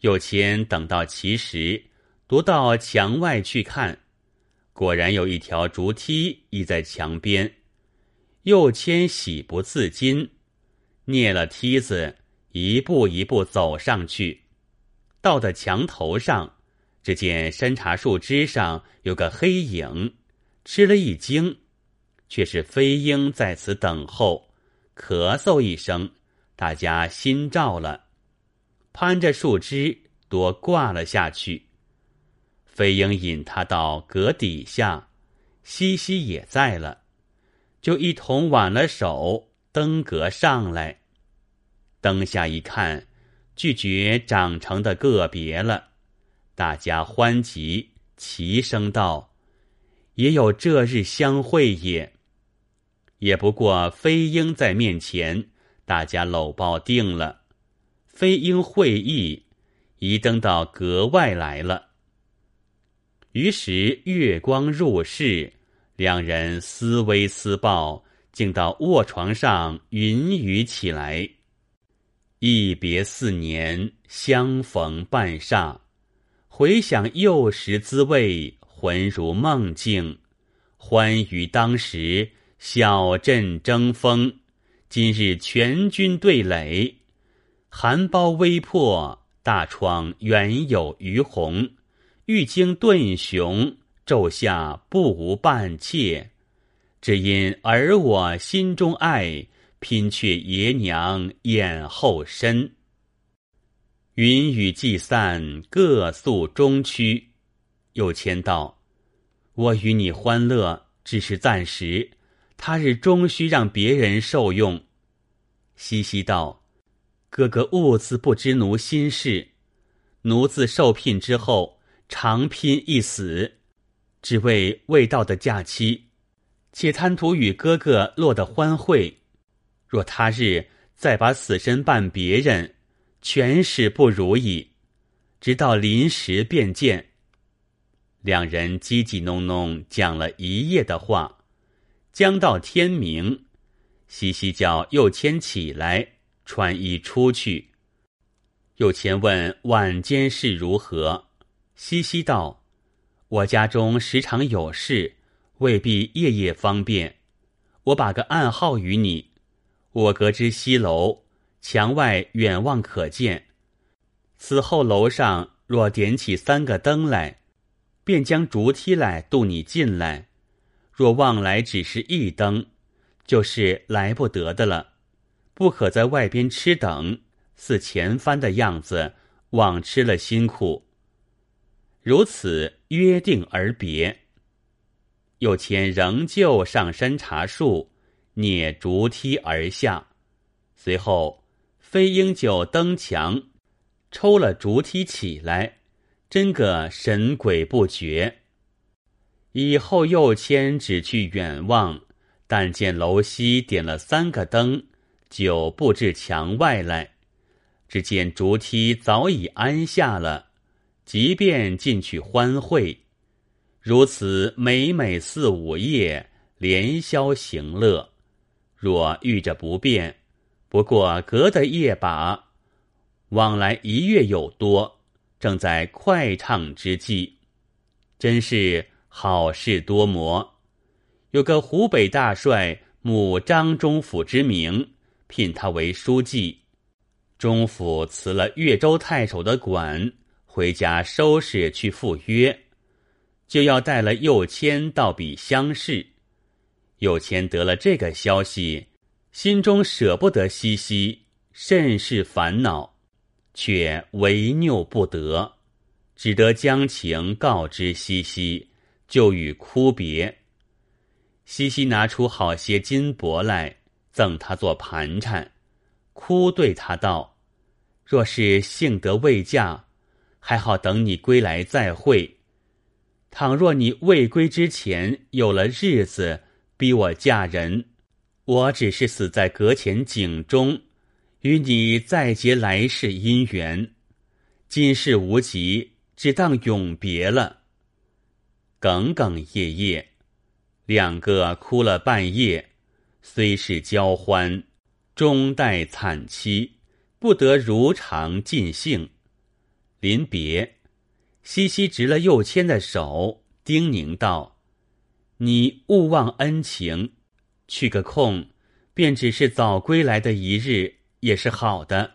右迁等到其时，踱到墙外去看，果然有一条竹梯倚在墙边。右迁喜不自禁，蹑了梯子，一步一步走上去，到的墙头上，只见山茶树枝上有个黑影，吃了一惊，却是飞鹰在此等候，咳嗽一声，大家心照了，攀着树枝多挂了下去。飞鹰引他到阁底下，西西也在了。就一同挽了手，登阁上来。灯下一看，拒绝长成的个别了，大家欢极，齐声道：“也有这日相会也。”也不过飞鹰在面前，大家搂抱定了。飞鹰会意，移登到阁外来了。于是月光入室。两人思微思抱，竟到卧床上云雨起来。一别四年，相逢半霎，回想幼时滋味，浑如梦境。欢愉当时，小镇争锋。今日全军对垒，寒苞微破，大窗原有余红。欲经盾雄。昼下不无半妾，只因儿我心中爱，拼却爷娘眼后身。云雨既散，各诉中区。又谦道：“我与你欢乐，只是暂时，他日终须让别人受用。”西西道：“哥哥兀自不知奴心事。奴自受聘之后，长拼一死。”只为未到的假期，且贪图与哥哥落得欢会。若他日再把死身伴别人，全使不如意。直到临时便见。两人叽叽哝哝讲了一夜的话，将到天明，西西叫右迁起来穿衣出去。又前问晚间事如何，西西道。我家中时常有事，未必夜夜方便。我把个暗号与你。我隔之西楼，墙外远望可见。此后楼上若点起三个灯来，便将竹梯来渡你进来。若望来只是一灯，就是来不得的了。不可在外边吃等，似前番的样子，枉吃了辛苦。如此约定而别。右迁仍旧上山茶树，蹑竹梯而下。随后飞鹰就登墙，抽了竹梯起来，真个神鬼不觉。以后右迁只去远望，但见楼西点了三个灯，就布置墙外来。只见竹梯早已安下了。即便进去欢会，如此每每四五夜连宵行乐。若遇着不便，不过隔的夜把，往来一月有多，正在快畅之际，真是好事多磨。有个湖北大帅慕张中府之名，聘他为书记。中府辞了越州太守的管。回家收拾去赴约，就要带了右迁到彼乡试。右迁得了这个消息，心中舍不得西西，甚是烦恼，却为拗不得，只得将情告知西西，就与哭别。西西拿出好些金帛来赠他做盘缠，哭对他道：“若是幸得未嫁。”还好等你归来再会。倘若你未归之前有了日子逼我嫁人，我只是死在阁前井中，与你再结来世姻缘。今世无极，只当永别了。哽哽咽咽，两个哭了半夜，虽是交欢，终待惨凄，不得如常尽兴。临别，西西执了右谦的手，叮咛道：“你勿忘恩情，去个空，便只是早归来的一日，也是好的。”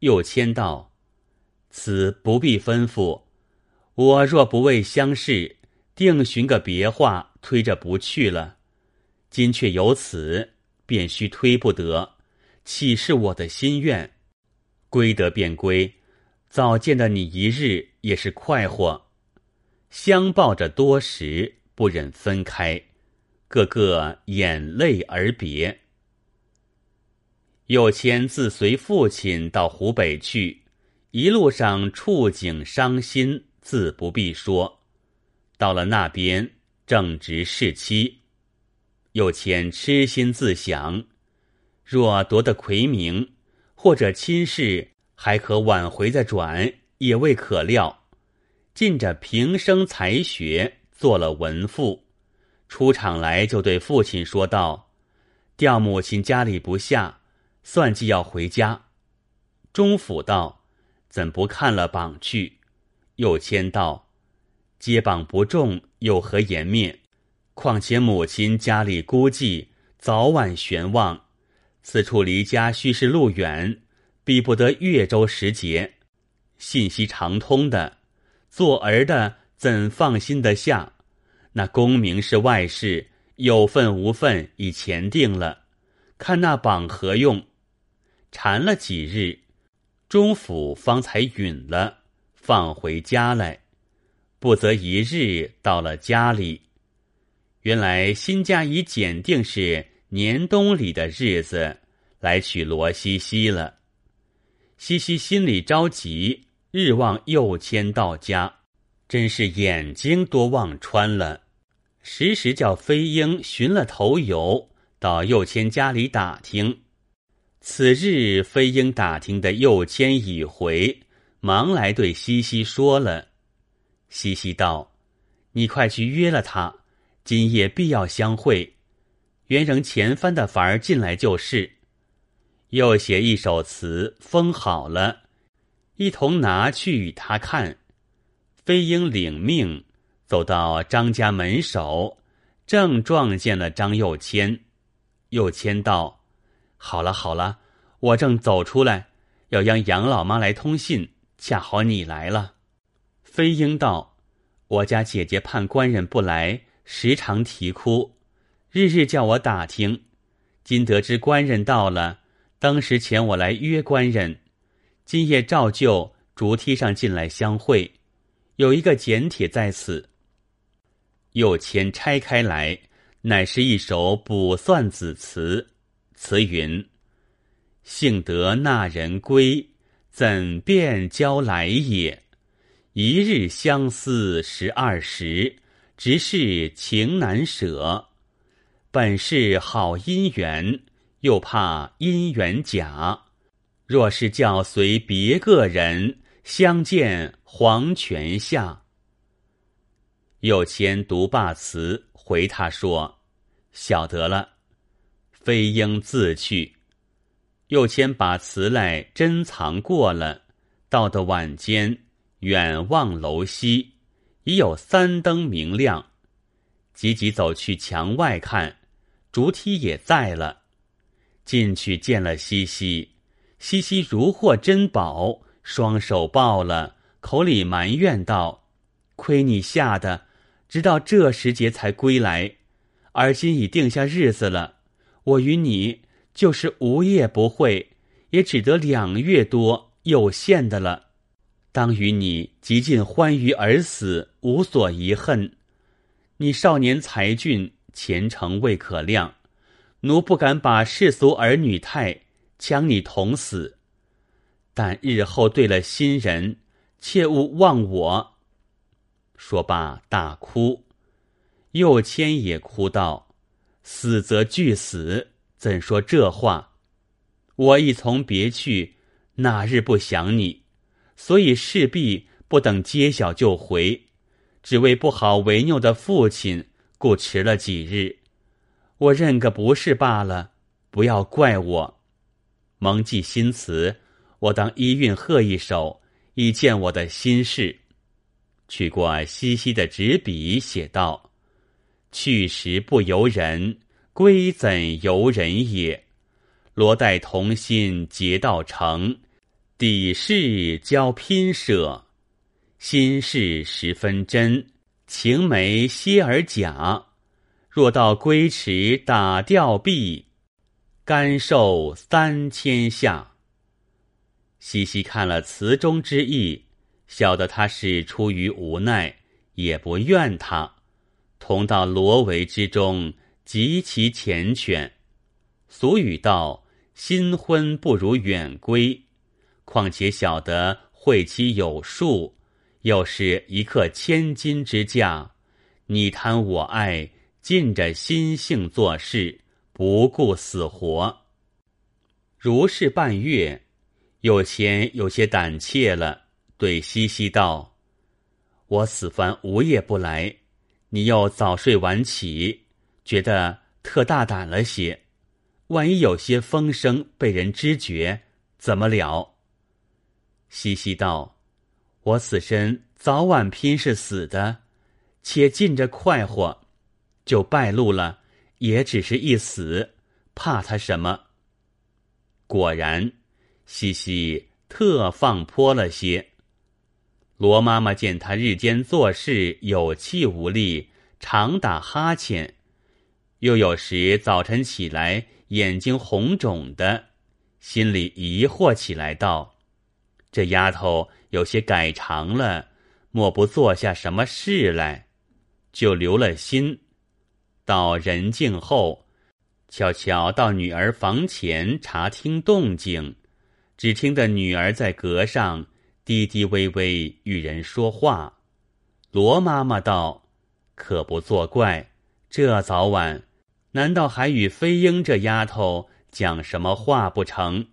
右谦道：“此不必吩咐，我若不为相视，定寻个别话推着不去了。今却有此，便须推不得，岂是我的心愿？归得便归。”早见的你一日也是快活，相抱着多时，不忍分开，个个眼泪而别。有谦自随父亲到湖北去，一路上触景伤心，自不必说。到了那边，正值事期，又谦痴心自想：若夺得魁名，或者亲事。还可挽回再转，也未可料。尽着平生才学，做了文赋，出场来就对父亲说道：“调母亲家里不下，算计要回家。”中府道：“怎不看了榜去？”又谦道：“接榜不中，有何颜面？况且母亲家里孤寂，早晚悬望。此处离家须是路远。”比不得越州时节，信息长通的，做儿的怎放心得下？那功名是外事，有份无份已前定了，看那榜何用？缠了几日，中府方才允了，放回家来。不则一日到了家里，原来新家已检定是年冬里的日子，来娶罗西西了。西西心里着急，日望又迁到家，真是眼睛多望穿了。时时叫飞鹰寻了头游，到右迁家里打听。此日飞鹰打听的右迁已回，忙来对西西说了。西西道：“你快去约了他，今夜必要相会。原仍前番的法儿进来就是。”又写一首词，封好了，一同拿去与他看。飞鹰领命，走到张家门首，正撞见了张又谦。又谦道：“好了好了，我正走出来，要让杨老妈来通信，恰好你来了。”飞鹰道：“我家姐姐盼官人不来，时常啼哭，日日叫我打听。今得知官人到了。”当时前我来约官人，今夜照旧竹梯上进来相会，有一个简帖在此。又签拆开来，乃是一首卜算子词，词云：“幸得那人归，怎便交来也？一日相思十二时，直是情难舍。本是好姻缘。”又怕姻缘假，若是叫随别个人相见黄泉下。又谦读罢词，回他说：“晓得了。”飞鹰自去。又谦把词来珍藏过了。到的晚间，远望楼西，已有三灯明亮，急急走去墙外看，竹梯也在了。进去见了西西，西西如获珍宝，双手抱了，口里埋怨道：“亏你吓得，直到这时节才归来，而今已定下日子了。我与你就是无夜不会，也只得两月多，有限的了。当与你极尽欢愉而死，无所遗恨。你少年才俊，前程未可量。”奴不敢把世俗儿女态将你同死，但日后对了新人，切勿忘我。说罢大哭，右谦也哭道：“死则俱死，怎说这话？我一从别去，哪日不想你？所以势必不等揭晓就回，只为不好为拗的父亲，故迟了几日。”我认个不是罢了，不要怪我。蒙记新词，我当一韵贺一首，以见我的心事。取过西西的纸笔，写道：“去时不由人，归怎由人也？罗带同心结道成，底事交拼舍。心事十分真，情梅歇而假。若到归池打吊臂，甘受三千下。”西西看了词中之意。晓得他是出于无奈，也不怨他。同到罗围之中，极其缱绻。俗语道：“新婚不如远归。”况且晓得会期有数，又是一克千金之价，你贪我爱，尽着心性做事，不顾死活。如是半月，有钱有些胆怯了。对西西道：“我死番无夜不来，你又早睡晚起，觉得特大胆了些。万一有些风声被人知觉，怎么了？”西西道：“我死身早晚拼是死的，且尽着快活，就败露了，也只是一死，怕他什么？”果然，西西特放泼了些。罗妈妈见他日间做事有气无力，常打哈欠，又有时早晨起来眼睛红肿的，心里疑惑起来，道：“这丫头有些改常了，莫不做下什么事来？”就留了心。到人静后，悄悄到女儿房前查听动静，只听得女儿在阁上。低低微微与人说话，罗妈妈道：“可不作怪，这早晚，难道还与飞鹰这丫头讲什么话不成？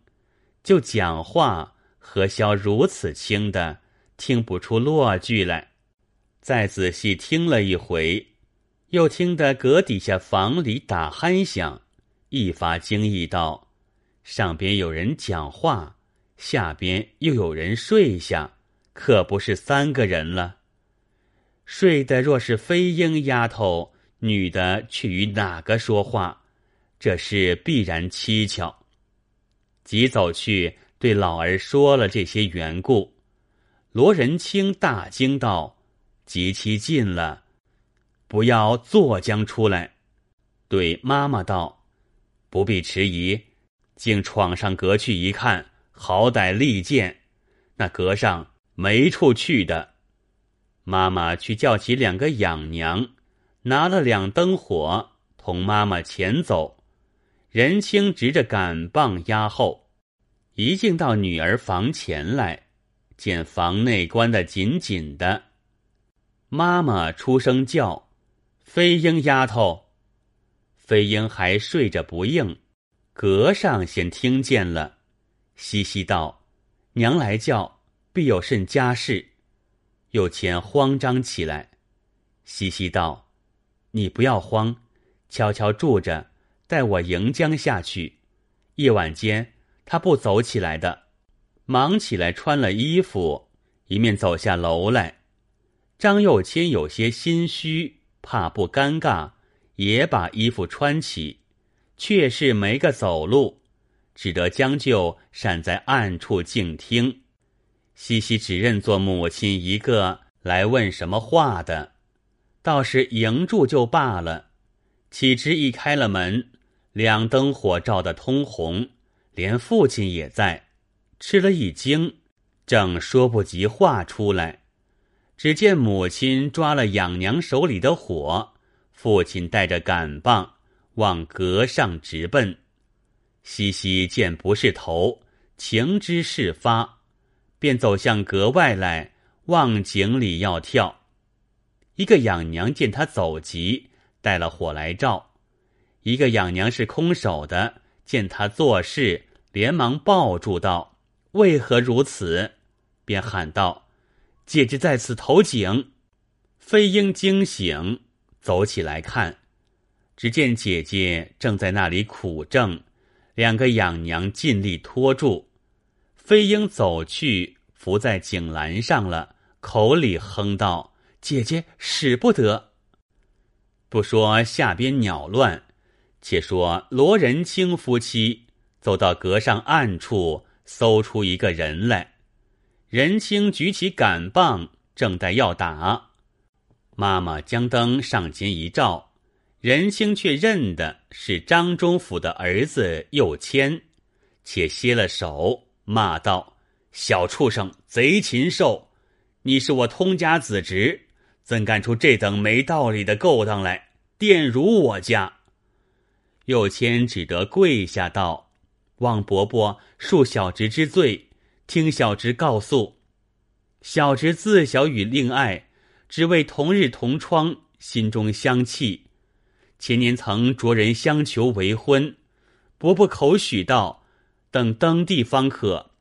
就讲话，何消如此轻的，听不出落句来。再仔细听了一回，又听得阁底下房里打鼾响，一发惊异道：上边有人讲话。”下边又有人睡下，可不是三个人了。睡的若是飞鹰丫头，女的去与哪个说话？这事必然蹊跷。即走去对老儿说了这些缘故。罗仁清大惊道：“极其近了，不要坐将出来。”对妈妈道：“不必迟疑，竟闯上阁去一看。”好歹利剑，那阁上没处去的。妈妈去叫起两个养娘，拿了两灯火，同妈妈前走。仁清执着杆棒压后，一进到女儿房前来，见房内关得紧紧的。妈妈出声叫：“飞鹰丫头！”飞鹰还睡着不应，阁上先听见了。西西道：“娘来叫，必有甚家事。”又前慌张起来。西西道：“你不要慌，悄悄住着，待我迎将下去。夜晚间他不走起来的。”忙起来穿了衣服，一面走下楼来。张又谦有些心虚，怕不尴尬，也把衣服穿起，却是没个走路。只得将就闪在暗处静听，西西只认作母亲一个来问什么话的，倒是迎住就罢了。岂知一开了门，两灯火照得通红，连父亲也在，吃了一惊，正说不及话出来，只见母亲抓了养娘手里的火，父亲带着杆棒往阁上直奔。西西见不是头，情知事发，便走向阁外来，望井里要跳。一个养娘见他走急，带了火来照；一个养娘是空手的，见他做事，连忙抱住道：“为何如此？”便喊道：“姐姐在此投井。”飞鹰惊醒，走起来看，只见姐姐正在那里苦挣。两个养娘尽力拖住，飞鹰走去，伏在井栏上了，口里哼道：“姐姐使不得。”不说下边鸟乱，且说罗仁清夫妻走到阁上暗处，搜出一个人来。仁清举起杆棒，正待要打，妈妈将灯上前一照，仁清却认的是张忠府的儿子右谦，且歇了手，骂道：“小畜生，贼禽兽！你是我通家子侄，怎干出这等没道理的勾当来？”玷辱我家，右谦只得跪下道：“望伯伯恕小侄之罪，听小侄告诉。小侄自小与令爱，只为同日同窗，心中相契。前年曾着人相求为婚，伯伯口许道，等登第方可。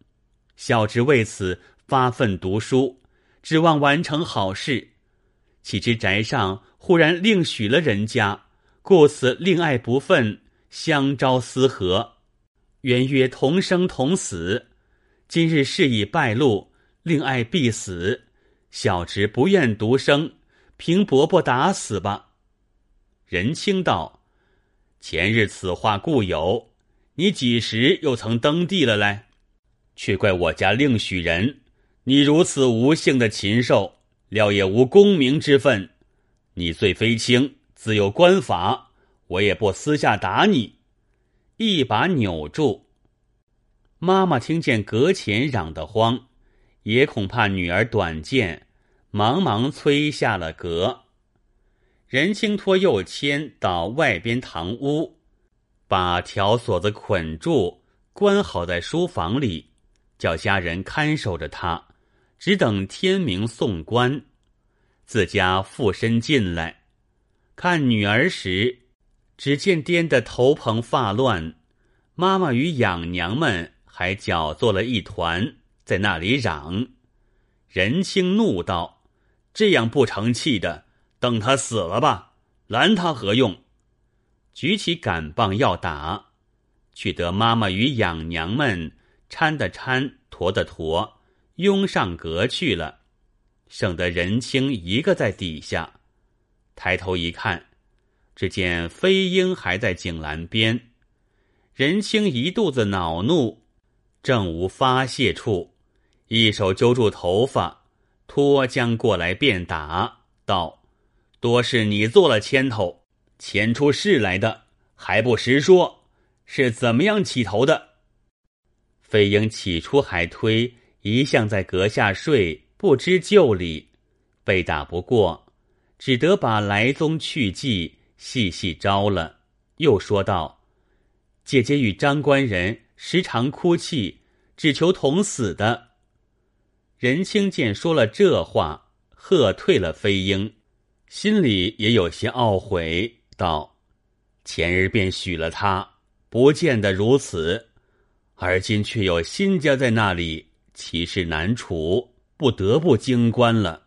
小侄为此发奋读书，指望完成好事。岂知宅上。”忽然另许了人家，故此令爱不忿，相朝思和，原约同生同死。今日事已败露，令爱必死。小侄不愿独生，凭伯伯打死吧。仁清道：“前日此话固有，你几时又曾登第了来？却怪我家另许人，你如此无姓的禽兽，料也无功名之分。”你罪非轻，自有官法，我也不私下打你。一把扭住。妈妈听见阁前嚷得慌，也恐怕女儿短见，忙忙催下了阁。任清托右牵到外边堂屋，把条锁子捆住，关好在书房里，叫家人看守着他，只等天明送官。自家附身进来，看女儿时，只见颠得头蓬发乱，妈妈与养娘们还搅作了一团，在那里嚷。仁清怒道：“这样不成器的，等他死了吧，拦他何用？”举起杆棒要打，却得妈妈与养娘们搀的搀，驮的驮，拥上阁去了。省得仁清一个在底下，抬头一看，只见飞鹰还在井栏边。任清一肚子恼怒，正无发泄处，一手揪住头发，脱将过来便打，道：“多是你做了牵头，牵出事来的，还不实说，是怎么样起头的？”飞鹰起初还推，一向在阁下睡。不知就里，被打不过，只得把来宗去迹细细招了。又说道：“姐姐与张官人时常哭泣，只求同死的。”任清见说了这话，喝退了飞鹰，心里也有些懊悔，道：“前日便许了他，不见得如此，而今却有新家在那里，其事难处。”不得不经关了。